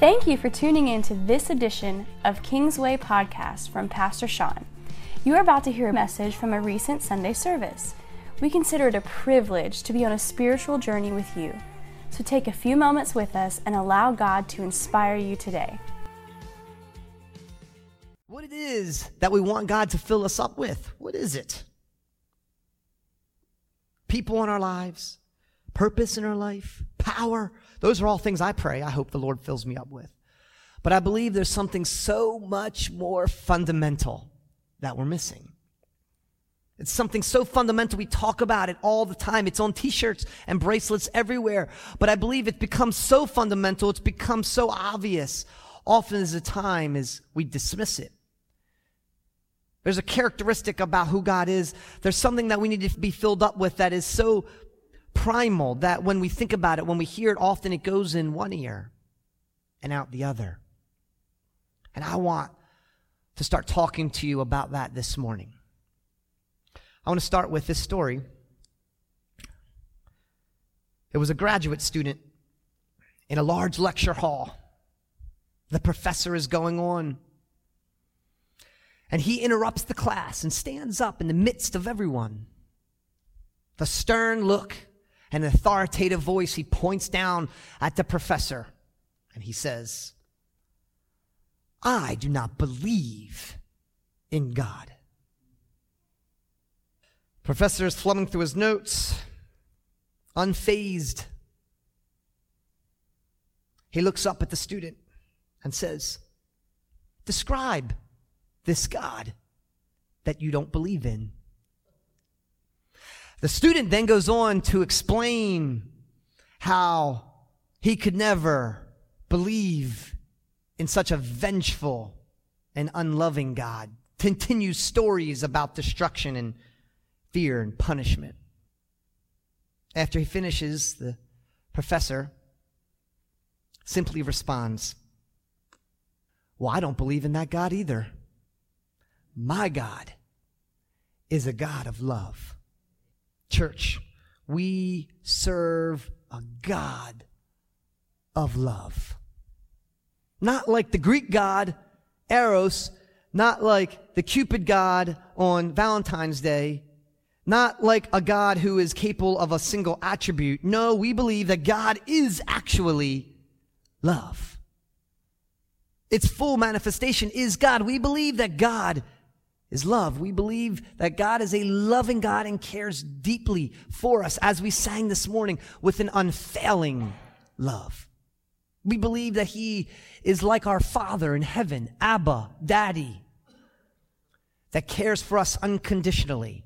Thank you for tuning in to this edition of Kingsway Podcast from Pastor Sean. You are about to hear a message from a recent Sunday service. We consider it a privilege to be on a spiritual journey with you. So take a few moments with us and allow God to inspire you today. What it is that we want God to fill us up with. What is it? People in our lives, purpose in our life, power. Those are all things I pray. I hope the Lord fills me up with. But I believe there's something so much more fundamental that we're missing. It's something so fundamental. We talk about it all the time. It's on t-shirts and bracelets everywhere. But I believe it becomes so fundamental. It's become so obvious. Often as a time as we dismiss it. There's a characteristic about who God is. There's something that we need to be filled up with that is so primal that when we think about it, when we hear it, often it goes in one ear and out the other. And I want to start talking to you about that this morning. I want to start with this story. It was a graduate student in a large lecture hall. The professor is going on. And he interrupts the class and stands up in the midst of everyone. The stern look and authoritative voice, he points down at the professor and he says, I do not believe in God. Professor is flumming through his notes, unfazed. He looks up at the student and says, Describe this God that you don't believe in. The student then goes on to explain how he could never believe in such a vengeful and unloving God. Continues stories about destruction and fear and punishment. After he finishes, the professor simply responds, Well, I don't believe in that God either. My God is a God of love. Church, we serve a God of love. Not like the Greek God, Eros, not like the Cupid God on Valentine's Day, not like a God who is capable of a single attribute. No, we believe that God is actually love. Its full manifestation is God. We believe that God is love. We believe that God is a loving God and cares deeply for us, as we sang this morning, with an unfailing love. We believe that He is like our Father in heaven, Abba, Daddy, that cares for us unconditionally.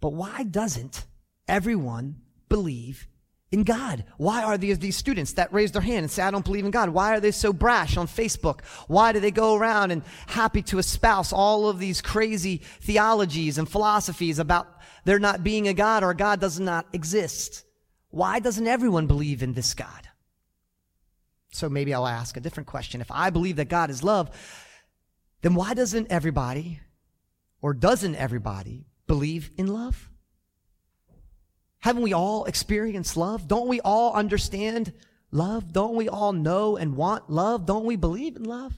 But why doesn't everyone believe in God? Why are these, these students that raise their hand and say, I don't believe in God? Why are they so brash on Facebook? Why do they go around and happy to espouse all of these crazy theologies and philosophies about there not being a God or God does not exist? Why doesn't everyone believe in this God? So maybe I'll ask a different question. If I believe that God is love, then why doesn't everybody or doesn't everybody believe in love? Haven't we all experienced love? Don't we all understand love? Don't we all know and want love? Don't we believe in love?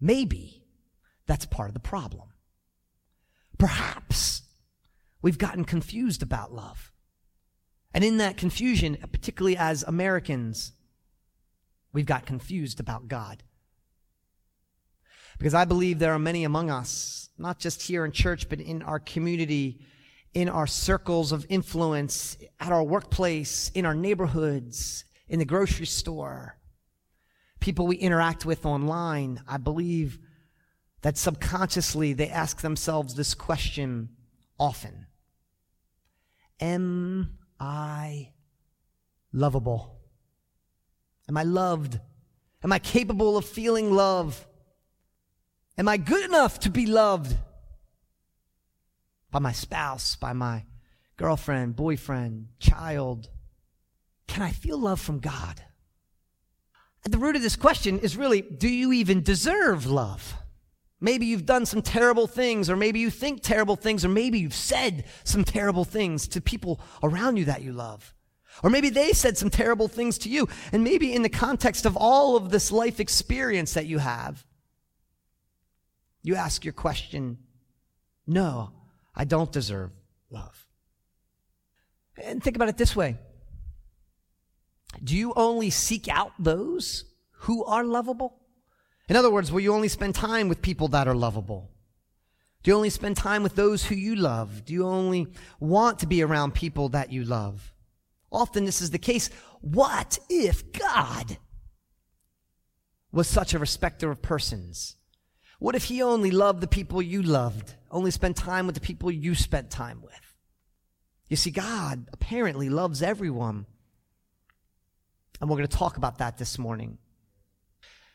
Maybe that's part of the problem. Perhaps we've gotten confused about love. And in that confusion, particularly as Americans, we've got confused about God. Because I believe there are many among us, not just here in church, but in our community, in our circles of influence, at our workplace, in our neighborhoods, in the grocery store, people we interact with online. I believe that subconsciously they ask themselves this question often Am I lovable? Am I loved? Am I capable of feeling love? Am I good enough to be loved by my spouse, by my girlfriend, boyfriend, child? Can I feel love from God? At the root of this question is really do you even deserve love? Maybe you've done some terrible things, or maybe you think terrible things, or maybe you've said some terrible things to people around you that you love. Or maybe they said some terrible things to you. And maybe in the context of all of this life experience that you have, you ask your question, no, I don't deserve love. And think about it this way. Do you only seek out those who are lovable? In other words, will you only spend time with people that are lovable? Do you only spend time with those who you love? Do you only want to be around people that you love? Often this is the case. What if God was such a respecter of persons? What if he only loved the people you loved, only spent time with the people you spent time with? You see, God apparently loves everyone. And we're going to talk about that this morning.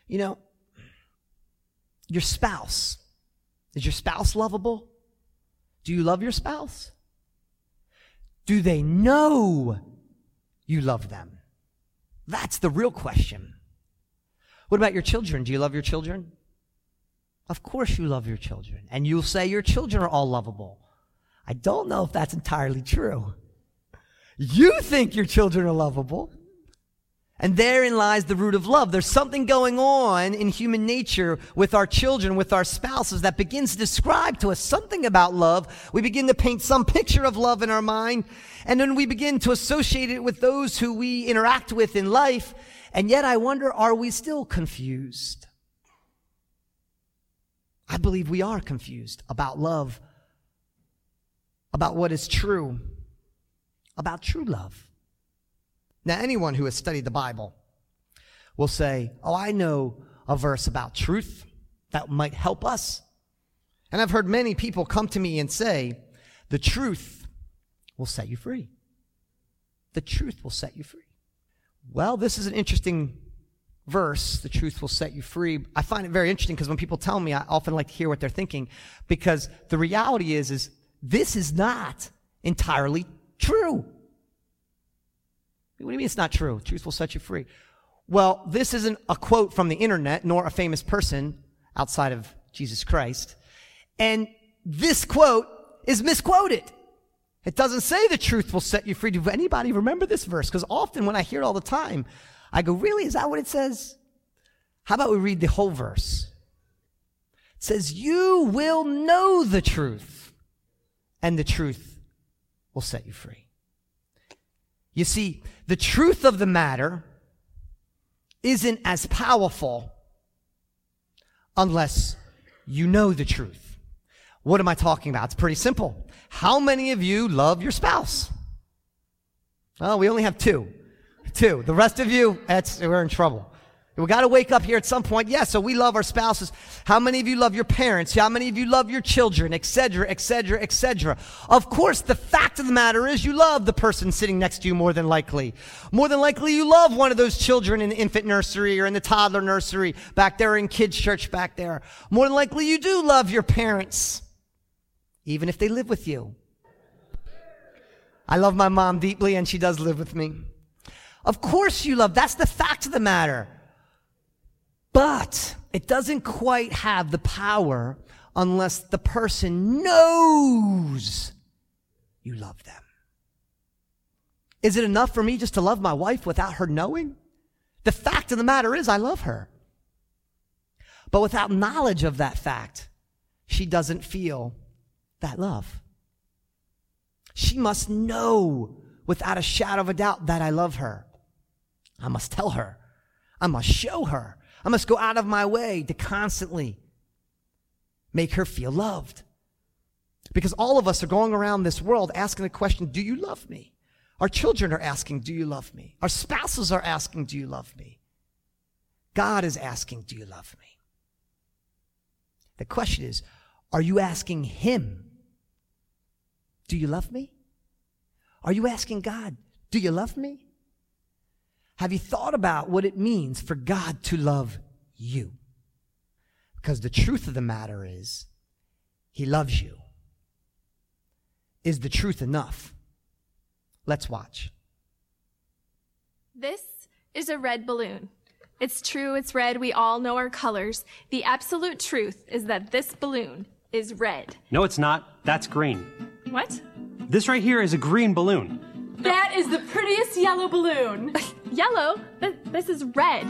You know, your spouse, is your spouse lovable? Do you love your spouse? Do they know you love them? That's the real question. What about your children? Do you love your children? Of course you love your children. And you'll say your children are all lovable. I don't know if that's entirely true. You think your children are lovable. And therein lies the root of love. There's something going on in human nature with our children, with our spouses that begins to describe to us something about love. We begin to paint some picture of love in our mind. And then we begin to associate it with those who we interact with in life. And yet I wonder, are we still confused? I believe we are confused about love, about what is true, about true love. Now, anyone who has studied the Bible will say, Oh, I know a verse about truth that might help us. And I've heard many people come to me and say, The truth will set you free. The truth will set you free. Well, this is an interesting verse, the truth will set you free. I find it very interesting because when people tell me, I often like to hear what they're thinking because the reality is, is this is not entirely true. What do you mean it's not true? Truth will set you free. Well, this isn't a quote from the internet, nor a famous person outside of Jesus Christ. And this quote is misquoted. It doesn't say the truth will set you free. Do anybody remember this verse? Because often when I hear it all the time, I go, really? Is that what it says? How about we read the whole verse? It says, you will know the truth and the truth will set you free. You see, the truth of the matter isn't as powerful unless you know the truth. What am I talking about? It's pretty simple. How many of you love your spouse? Oh, we only have two. Two. The rest of you, that's, we're in trouble. We got to wake up here at some point. Yeah, so we love our spouses. How many of you love your parents? How many of you love your children, etc., etc., etc.? Of course, the fact of the matter is you love the person sitting next to you more than likely. More than likely you love one of those children in the infant nursery or in the toddler nursery back there in kids church back there. More than likely you do love your parents, even if they live with you. I love my mom deeply and she does live with me. Of course you love. That's the fact of the matter. But it doesn't quite have the power unless the person knows you love them. Is it enough for me just to love my wife without her knowing? The fact of the matter is, I love her. But without knowledge of that fact, she doesn't feel that love. She must know without a shadow of a doubt that I love her. I must tell her. I must show her. I must go out of my way to constantly make her feel loved. Because all of us are going around this world asking the question, Do you love me? Our children are asking, Do you love me? Our spouses are asking, Do you love me? God is asking, Do you love me? The question is, Are you asking Him, Do you love me? Are you asking God, Do you love me? Have you thought about what it means for God to love you? Because the truth of the matter is, He loves you. Is the truth enough? Let's watch. This is a red balloon. It's true, it's red. We all know our colors. The absolute truth is that this balloon is red. No, it's not. That's green. What? This right here is a green balloon. That is the prettiest yellow balloon. Yellow? Th- this is red.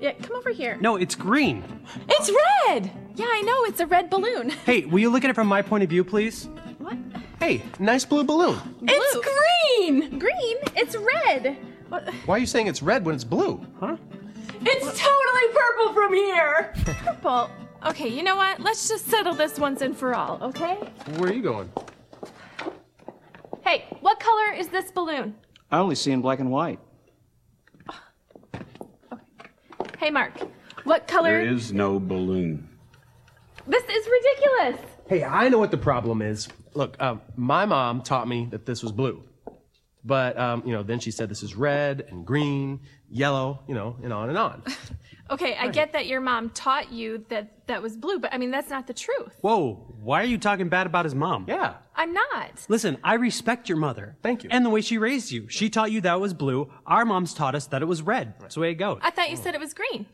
Yeah, come over here. No, it's green. It's red! Yeah, I know, it's a red balloon. Hey, will you look at it from my point of view, please? What? Hey, nice blue balloon. It's green! Green? It's red. What? Why are you saying it's red when it's blue? Huh? It's totally purple from here. Purple. Okay, you know what? Let's just settle this once and for all, okay? Where are you going? Hey, what color is this balloon? I only see in black and white. Hey, Mark. What color? There is no balloon. This is ridiculous. Hey, I know what the problem is. Look, um, my mom taught me that this was blue. But, um, you know, then she said this is red and green, yellow, you know, and on and on. Okay, I get that your mom taught you that that was blue, but I mean, that's not the truth. Whoa, why are you talking bad about his mom? Yeah. I'm not. Listen, I respect your mother. Thank you. And the way she raised you. She taught you that it was blue. Our moms taught us that it was red. That's the way it goes. I thought you said it was green.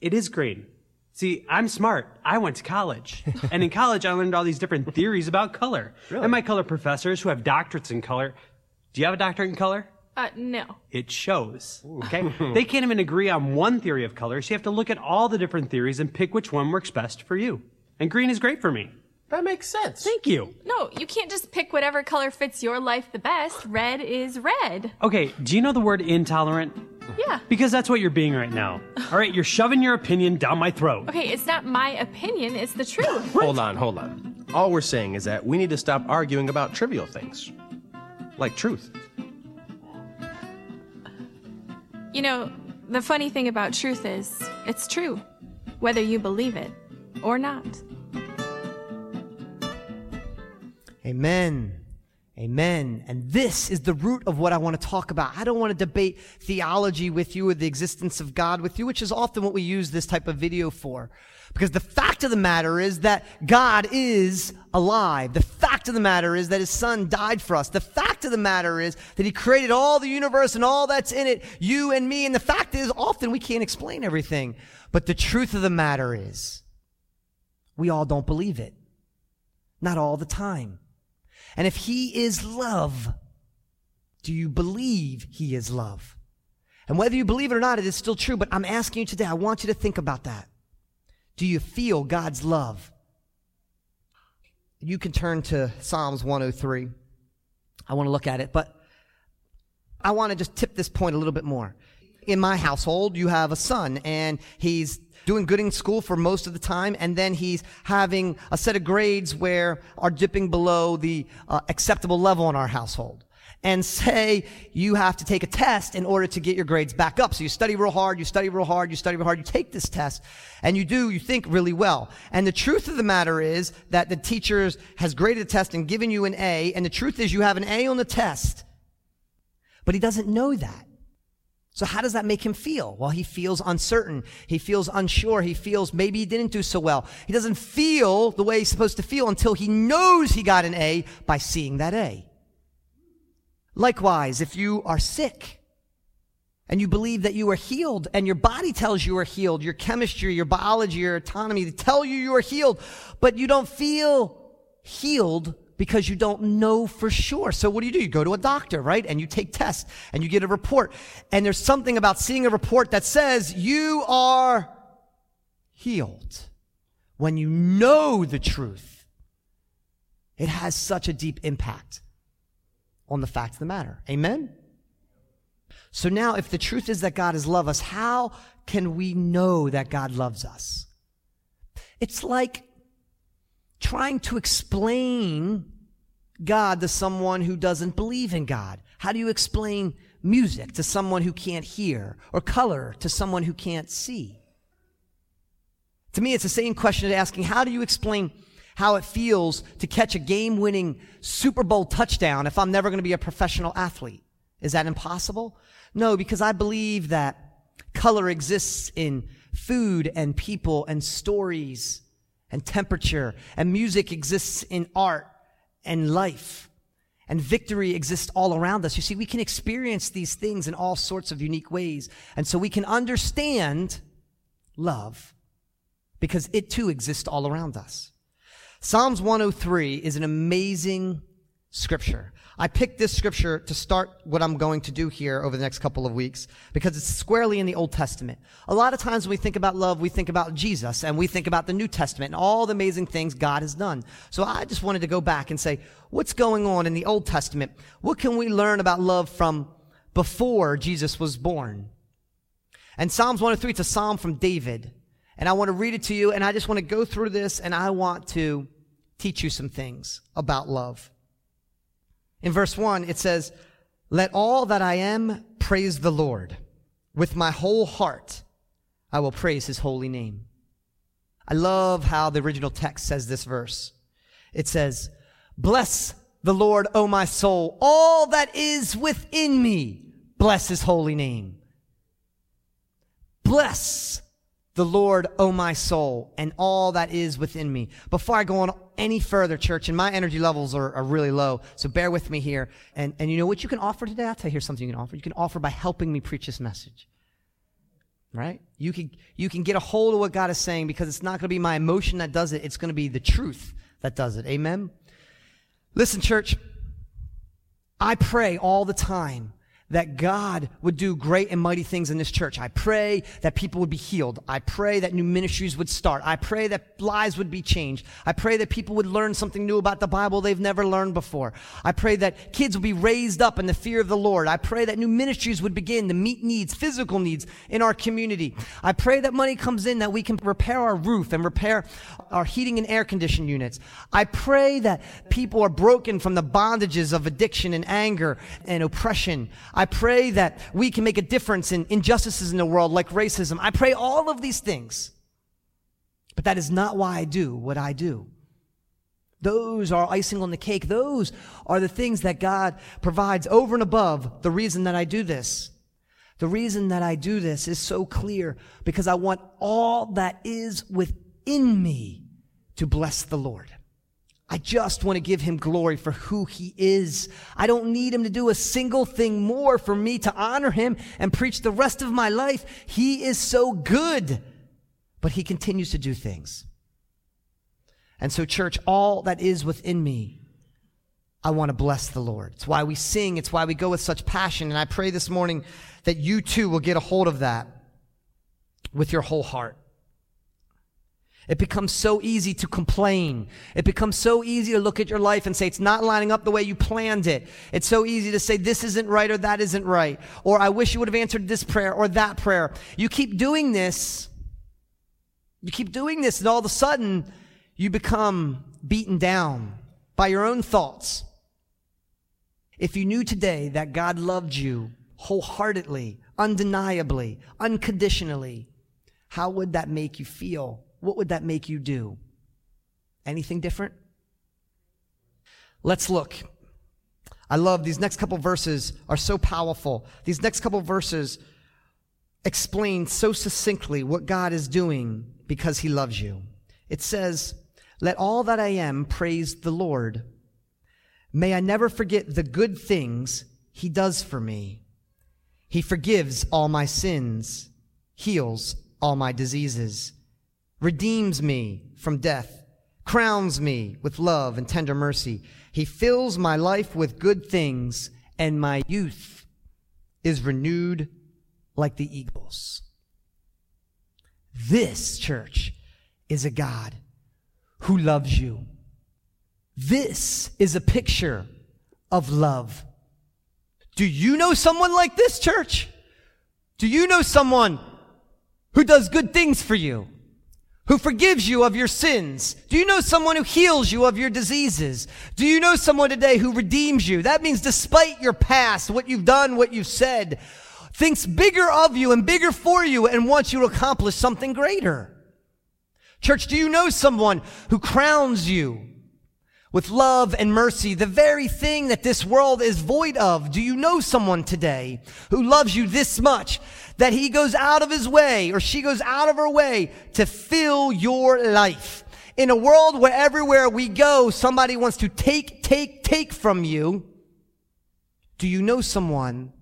It is green. See, I'm smart. I went to college. and in college, I learned all these different theories about color. And my color professors who have doctorates in color. Do you have a doctorate in color? Uh, no. It shows. Okay? they can't even agree on one theory of color, so you have to look at all the different theories and pick which one works best for you. And green is great for me. That makes sense. Thank you. No, you can't just pick whatever color fits your life the best. Red is red. Okay, do you know the word intolerant? Yeah. Because that's what you're being right now. All right, you're shoving your opinion down my throat. Okay, it's not my opinion, it's the truth. Hold on, hold on. All we're saying is that we need to stop arguing about trivial things. Like truth. You know, the funny thing about truth is, it's true, whether you believe it or not. Amen. Amen. And this is the root of what I want to talk about. I don't want to debate theology with you or the existence of God with you, which is often what we use this type of video for. Because the fact of the matter is that God is alive. The fact of the matter is that his son died for us. The fact of the matter is that he created all the universe and all that's in it, you and me. And the fact is often we can't explain everything. But the truth of the matter is we all don't believe it. Not all the time. And if he is love, do you believe he is love? And whether you believe it or not, it is still true. But I'm asking you today, I want you to think about that. Do you feel God's love? You can turn to Psalms 103. I want to look at it, but I want to just tip this point a little bit more. In my household, you have a son, and he's doing good in school for most of the time, and then he's having a set of grades where are dipping below the uh, acceptable level in our household. And say you have to take a test in order to get your grades back up. So you study real hard, you study real hard, you study real hard, you take this test, and you do, you think really well. And the truth of the matter is that the teacher has graded the test and given you an A, and the truth is you have an A on the test, but he doesn't know that. So how does that make him feel? Well, he feels uncertain. He feels unsure. He feels maybe he didn't do so well. He doesn't feel the way he's supposed to feel until he knows he got an A by seeing that A. Likewise, if you are sick and you believe that you are healed and your body tells you are healed, your chemistry, your biology, your autonomy they tell you you are healed, but you don't feel healed because you don't know for sure. So what do you do? You go to a doctor, right? And you take tests and you get a report. And there's something about seeing a report that says you are healed. When you know the truth, it has such a deep impact on the facts of the matter. Amen? So now, if the truth is that God has loved us, how can we know that God loves us? It's like trying to explain God to someone who doesn't believe in God. How do you explain music to someone who can't hear or color to someone who can't see? To me, it's the same question as asking, how do you explain how it feels to catch a game winning Super Bowl touchdown if I'm never going to be a professional athlete? Is that impossible? No, because I believe that color exists in food and people and stories and temperature, and music exists in art and life. And victory exists all around us. You see, we can experience these things in all sorts of unique ways. And so we can understand love because it too exists all around us. Psalms 103 is an amazing scripture. I picked this scripture to start what I'm going to do here over the next couple of weeks because it's squarely in the Old Testament. A lot of times when we think about love, we think about Jesus and we think about the New Testament and all the amazing things God has done. So I just wanted to go back and say, what's going on in the Old Testament? What can we learn about love from before Jesus was born? And Psalms 103, it's a psalm from David. And I want to read it to you and I just want to go through this and I want to teach you some things about love. In verse 1, it says, Let all that I am praise the Lord. With my whole heart, I will praise his holy name. I love how the original text says this verse. It says, Bless the Lord, O my soul, all that is within me. Bless his holy name. Bless the Lord, O my soul, and all that is within me. Before I go on any further, church, and my energy levels are, are, really low, so bear with me here. And, and you know what you can offer today? I'll tell you here's something you can offer. You can offer by helping me preach this message. Right? You can, you can get a hold of what God is saying because it's not going to be my emotion that does it. It's going to be the truth that does it. Amen? Listen, church, I pray all the time that God would do great and mighty things in this church. I pray that people would be healed. I pray that new ministries would start. I pray that lives would be changed. I pray that people would learn something new about the Bible they've never learned before. I pray that kids would be raised up in the fear of the Lord. I pray that new ministries would begin to meet needs, physical needs in our community. I pray that money comes in that we can repair our roof and repair our heating and air condition units. I pray that people are broken from the bondages of addiction and anger and oppression. Pray that we can make a difference in injustices in the world like racism. I pray all of these things. But that is not why I do what I do. Those are icing on the cake. Those are the things that God provides over and above the reason that I do this. The reason that I do this is so clear because I want all that is within me to bless the Lord. I just want to give him glory for who he is. I don't need him to do a single thing more for me to honor him and preach the rest of my life. He is so good, but he continues to do things. And so, church, all that is within me, I want to bless the Lord. It's why we sing. It's why we go with such passion. And I pray this morning that you too will get a hold of that with your whole heart. It becomes so easy to complain. It becomes so easy to look at your life and say it's not lining up the way you planned it. It's so easy to say this isn't right or that isn't right. Or I wish you would have answered this prayer or that prayer. You keep doing this. You keep doing this and all of a sudden you become beaten down by your own thoughts. If you knew today that God loved you wholeheartedly, undeniably, unconditionally, how would that make you feel? What would that make you do? Anything different? Let's look. I love these next couple verses are so powerful. These next couple verses explain so succinctly what God is doing because he loves you. It says, let all that I am praise the Lord. May I never forget the good things he does for me. He forgives all my sins, heals all my diseases redeems me from death, crowns me with love and tender mercy. He fills my life with good things, and my youth is renewed like the eagles. This church is a God who loves you. This is a picture of love. Do you know someone like this church? Do you know someone who does good things for you? Who forgives you of your sins? Do you know someone who heals you of your diseases? Do you know someone today who redeems you? That means despite your past, what you've done, what you've said, thinks bigger of you and bigger for you and wants you to accomplish something greater. Church, do you know someone who crowns you with love and mercy, the very thing that this world is void of? Do you know someone today who loves you this much that he goes out of his way or she goes out of her way to fill your life. In a world where everywhere we go, somebody wants to take, take, take from you, do you know someone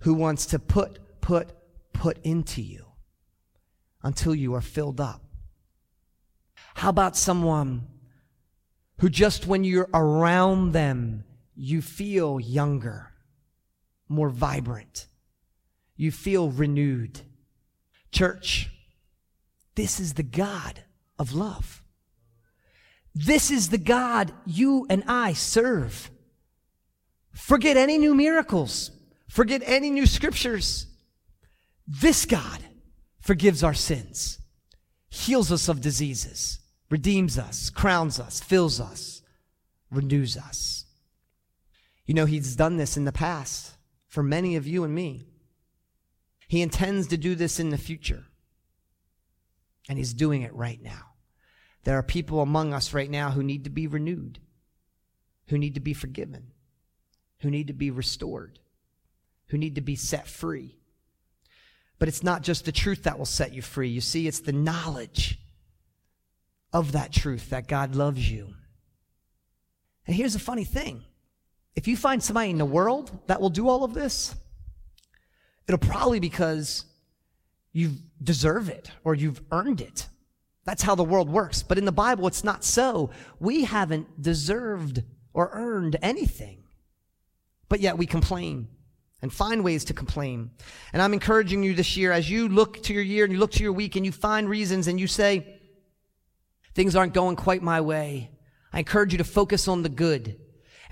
who wants to put, put, put into you until you are filled up? How about someone who just when you're around them, you feel younger, more vibrant. You feel renewed. Church, this is the God of love. This is the God you and I serve. Forget any new miracles. Forget any new scriptures. This God forgives our sins, heals us of diseases, redeems us, crowns us, fills us, renews us. You know, He's done this in the past for many of you and me. He intends to do this in the future. And He's doing it right now. There are people among us right now who need to be renewed, who need to be forgiven, who need to be restored, who need to be set free. But it's not just the truth that will set you free. You see, it's the knowledge of that truth that God loves you. And here's a funny thing if you find somebody in the world that will do all of this, it'll probably because you deserve it or you've earned it. That's how the world works. But in the Bible, it's not so. We haven't deserved or earned anything. But yet we complain and find ways to complain. And I'm encouraging you this year as you look to your year and you look to your week and you find reasons and you say, things aren't going quite my way. I encourage you to focus on the good.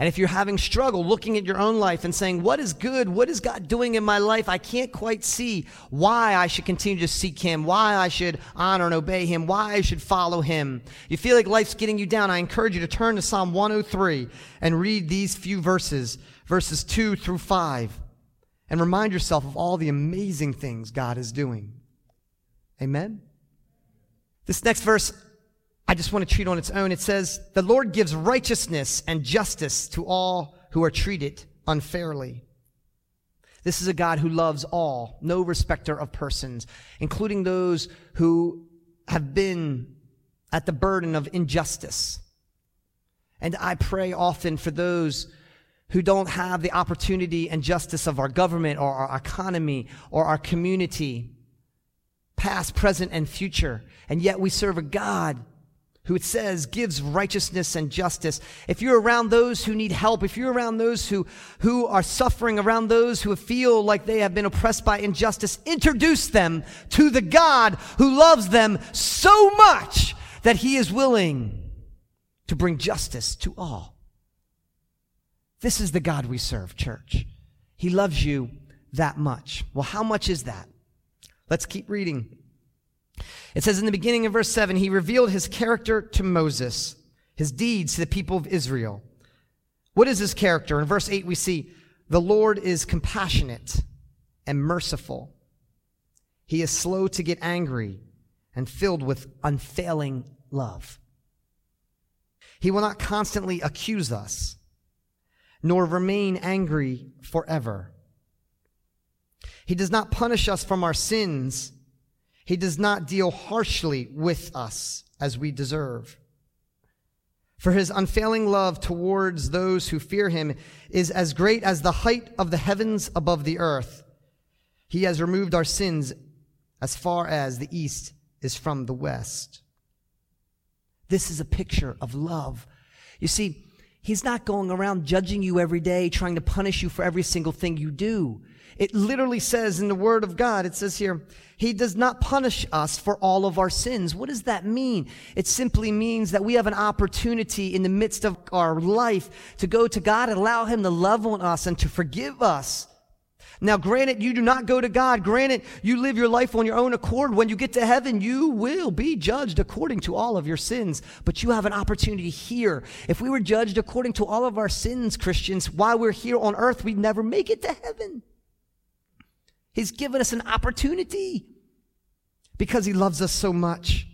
And if you're having struggle looking at your own life and saying, what is good? What is God doing in my life? I can't quite see why I should continue to seek Him, why I should honor and obey Him, why I should follow Him. You feel like life's getting you down. I encourage you to turn to Psalm 103 and read these few verses, verses 2 through 5, and remind yourself of all the amazing things God is doing. Amen? This next verse I just want to treat on its own. It says, the Lord gives righteousness and justice to all who are treated unfairly. This is a God who loves all, no respecter of persons, including those who have been at the burden of injustice. And I pray often for those who don't have the opportunity and justice of our government or our economy or our community, past, present, and future. And yet we serve a God who it says gives righteousness and justice. If you're around those who need help, if you're around those who, who are suffering, around those who feel like they have been oppressed by injustice, introduce them to the God who loves them so much that he is willing to bring justice to all. This is the God we serve, church. He loves you that much. Well, how much is that? Let's keep reading. It says in the beginning of verse 7, he revealed his character to Moses, his deeds to the people of Israel. What is his character? In verse 8, we see the Lord is compassionate and merciful. He is slow to get angry and filled with unfailing love. He will not constantly accuse us, nor remain angry forever. He does not punish us from our sins he does not deal harshly with us as we deserve. For his unfailing love towards those who fear him is as great as the height of the heavens above the earth. He has removed our sins as far as the east is from the west. This is a picture of love. You see, he's not going around judging you every day, trying to punish you for every single thing you do. It literally says in the word of God, it says here, he does not punish us for all of our sins. What does that mean? It simply means that we have an opportunity in the midst of our life to go to God and allow him to love on us and to forgive us. Now, granted, you do not go to God. Granted, you live your life on your own accord. When you get to heaven, you will be judged according to all of your sins. But you have an opportunity here. If we were judged according to all of our sins, Christians, while we're here on earth, we'd never make it to heaven. He's given us an opportunity because he loves us so much.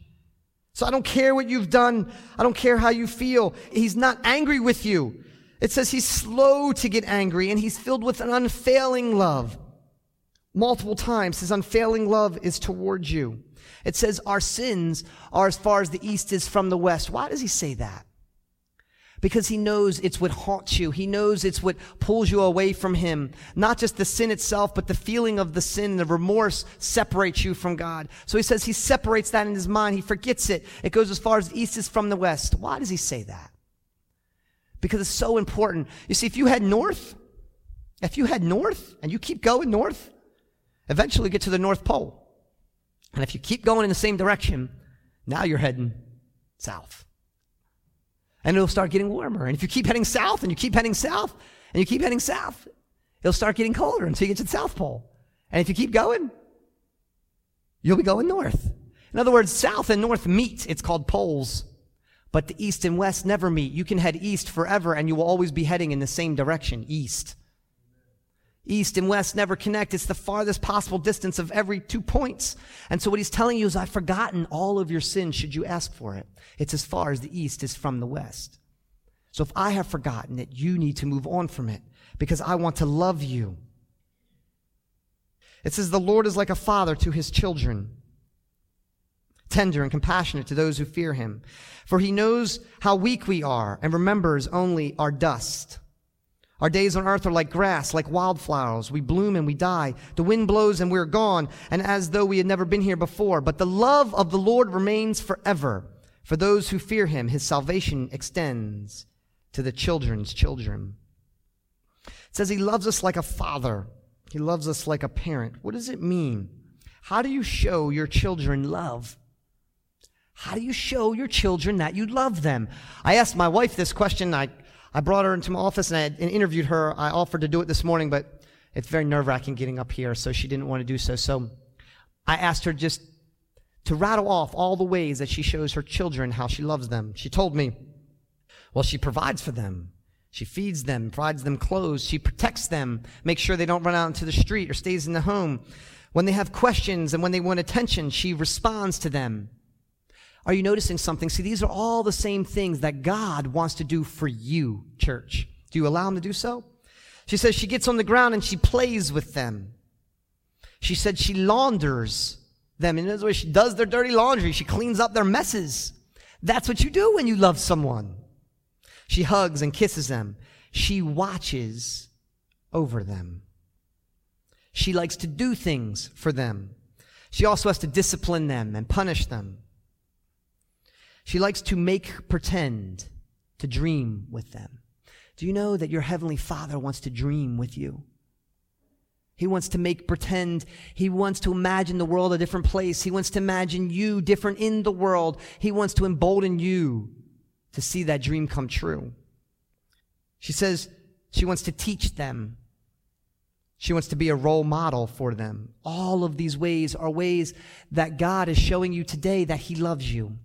So I don't care what you've done. I don't care how you feel. He's not angry with you. It says he's slow to get angry and he's filled with an unfailing love. Multiple times, his unfailing love is towards you. It says our sins are as far as the east is from the west. Why does he say that? because he knows it's what haunts you. He knows it's what pulls you away from him. Not just the sin itself, but the feeling of the sin, the remorse separates you from God. So he says he separates that in his mind. He forgets it. It goes as far as the east is from the west. Why does he say that? Because it's so important. You see, if you head north, if you head north and you keep going north, eventually get to the North Pole. And if you keep going in the same direction, now you're heading south. And it'll start getting warmer. And if you keep heading south and you keep heading south and you keep heading south, it'll start getting colder until you get to the South Pole. And if you keep going, you'll be going north. In other words, south and north meet. It's called poles. But the east and west never meet. You can head east forever and you will always be heading in the same direction, east. East and west never connect. It's the farthest possible distance of every two points. And so what he's telling you is, I've forgotten all of your sins should you ask for it. It's as far as the east is from the west. So if I have forgotten it, you need to move on from it because I want to love you. It says, the Lord is like a father to his children, tender and compassionate to those who fear him. For he knows how weak we are and remembers only our dust. Our days on earth are like grass, like wildflowers. We bloom and we die. The wind blows and we're gone, and as though we had never been here before. But the love of the Lord remains forever. For those who fear him, his salvation extends to the children's children. It says he loves us like a father. He loves us like a parent. What does it mean? How do you show your children love? How do you show your children that you love them? I asked my wife this question. I I brought her into my office and I had, and interviewed her. I offered to do it this morning, but it's very nerve wracking getting up here, so she didn't want to do so. So I asked her just to rattle off all the ways that she shows her children how she loves them. She told me, well, she provides for them. She feeds them, provides them clothes. She protects them, makes sure they don't run out into the street or stays in the home. When they have questions and when they want attention, she responds to them. Are you noticing something? See, these are all the same things that God wants to do for you, church. Do you allow him to do so? She says she gets on the ground and she plays with them. She said she launders them. In other words, she does their dirty laundry. She cleans up their messes. That's what you do when you love someone. She hugs and kisses them. She watches over them. She likes to do things for them. She also has to discipline them and punish them. She likes to make pretend, to dream with them. Do you know that your Heavenly Father wants to dream with you? He wants to make pretend. He wants to imagine the world a different place. He wants to imagine you different in the world. He wants to embolden you to see that dream come true. She says she wants to teach them. She wants to be a role model for them. All of these ways are ways that God is showing you today that He loves you.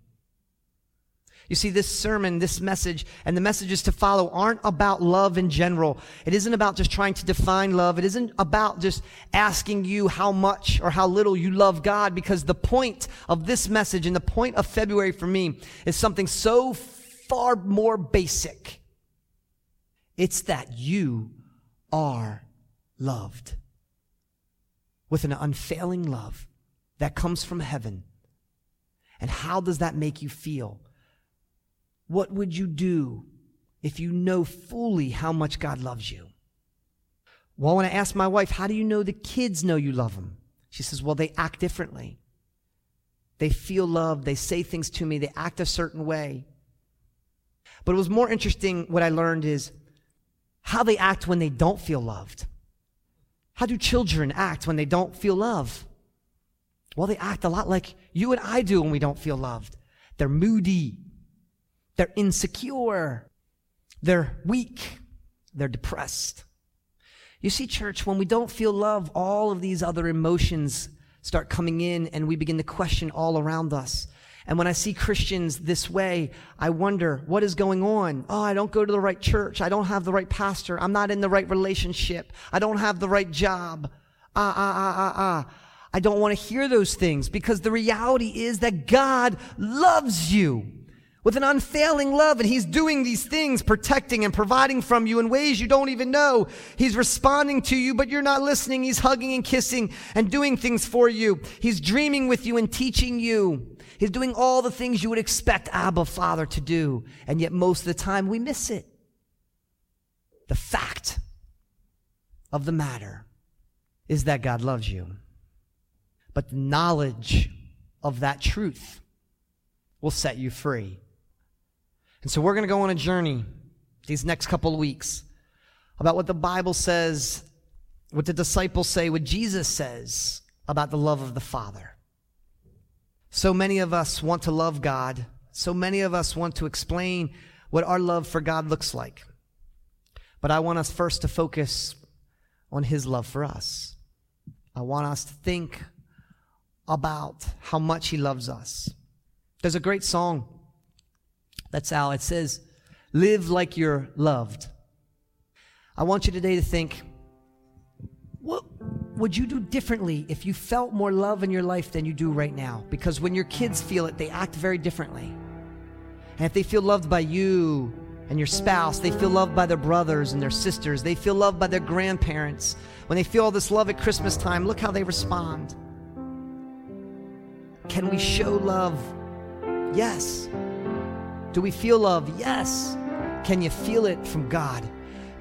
You see, this sermon, this message, and the messages to follow aren't about love in general. It isn't about just trying to define love. It isn't about just asking you how much or how little you love God, because the point of this message and the point of February for me is something so far more basic. It's that you are loved with an unfailing love that comes from heaven. And how does that make you feel? What would you do if you know fully how much God loves you? Well, when I asked my wife, how do you know the kids know you love them? She says, well, they act differently. They feel love. They say things to me. They act a certain way. But it was more interesting what I learned is how they act when they don't feel loved. How do children act when they don't feel love? Well, they act a lot like you and I do when we don't feel loved. They're moody. They're insecure. They're weak. They're depressed. You see, church, when we don't feel love, all of these other emotions start coming in and we begin to question all around us. And when I see Christians this way, I wonder, what is going on? Oh, I don't go to the right church. I don't have the right pastor. I'm not in the right relationship. I don't have the right job. Ah, ah, ah, ah, ah. I don't want to hear those things because the reality is that God loves you with an unfailing love, and He's doing these things, protecting and providing from you in ways you don't even know. He's responding to you, but you're not listening. He's hugging and kissing and doing things for you. He's dreaming with you and teaching you. He's doing all the things you would expect Abba Father to do, and yet most of the time we miss it. The fact of the matter is that God loves you. But the knowledge of that truth will set you free. And so we're going to go on a journey these next couple of weeks about what the Bible says, what the disciples say, what Jesus says about the love of the Father. So many of us want to love God. So many of us want to explain what our love for God looks like. But I want us first to focus on His love for us. I want us to think about how much He loves us. There's a great song that's how It says, Live like you're loved. I want you today to think, what would you do differently if you felt more love in your life than you do right now? Because when your kids feel it, they act very differently. And if they feel loved by you and your spouse, they feel loved by their brothers and their sisters, they feel loved by their grandparents. When they feel all this love at Christmas time, look how they respond. Can we show love? Yes. Do we feel love? Yes. Can you feel it from God?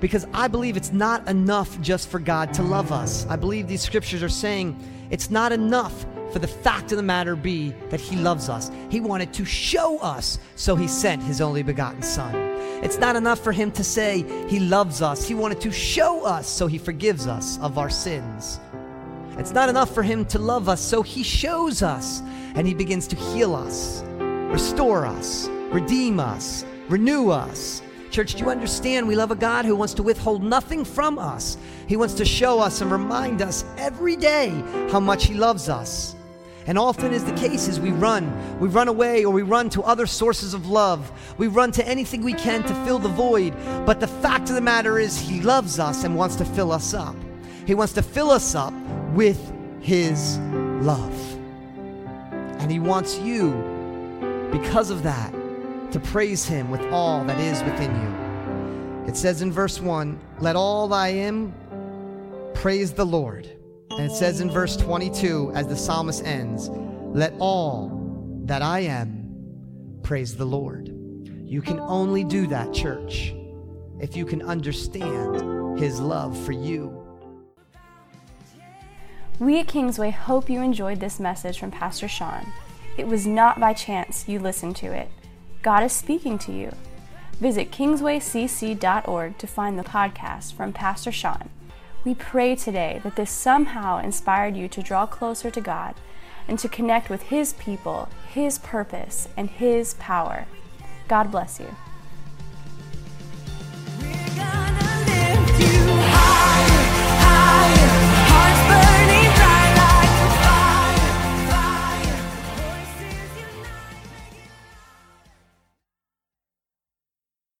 Because I believe it's not enough just for God to love us. I believe these scriptures are saying it's not enough for the fact of the matter be that He loves us. He wanted to show us, so He sent His only begotten Son. It's not enough for Him to say He loves us. He wanted to show us, so He forgives us of our sins. It's not enough for Him to love us, so He shows us and He begins to heal us, restore us, redeem us, renew us. Church, do you understand? We love a God who wants to withhold nothing from us. He wants to show us and remind us every day how much He loves us. And often is the case is we run. We run away or we run to other sources of love. We run to anything we can to fill the void. But the fact of the matter is He loves us and wants to fill us up. He wants to fill us up with His love. And He wants you, because of that, to praise him with all that is within you. It says in verse 1, Let all I am praise the Lord. And it says in verse 22, as the psalmist ends, Let all that I am praise the Lord. You can only do that, church, if you can understand his love for you. We at Kingsway hope you enjoyed this message from Pastor Sean. It was not by chance you listened to it. God is speaking to you. Visit kingswaycc.org to find the podcast from Pastor Sean. We pray today that this somehow inspired you to draw closer to God and to connect with His people, His purpose, and His power. God bless you.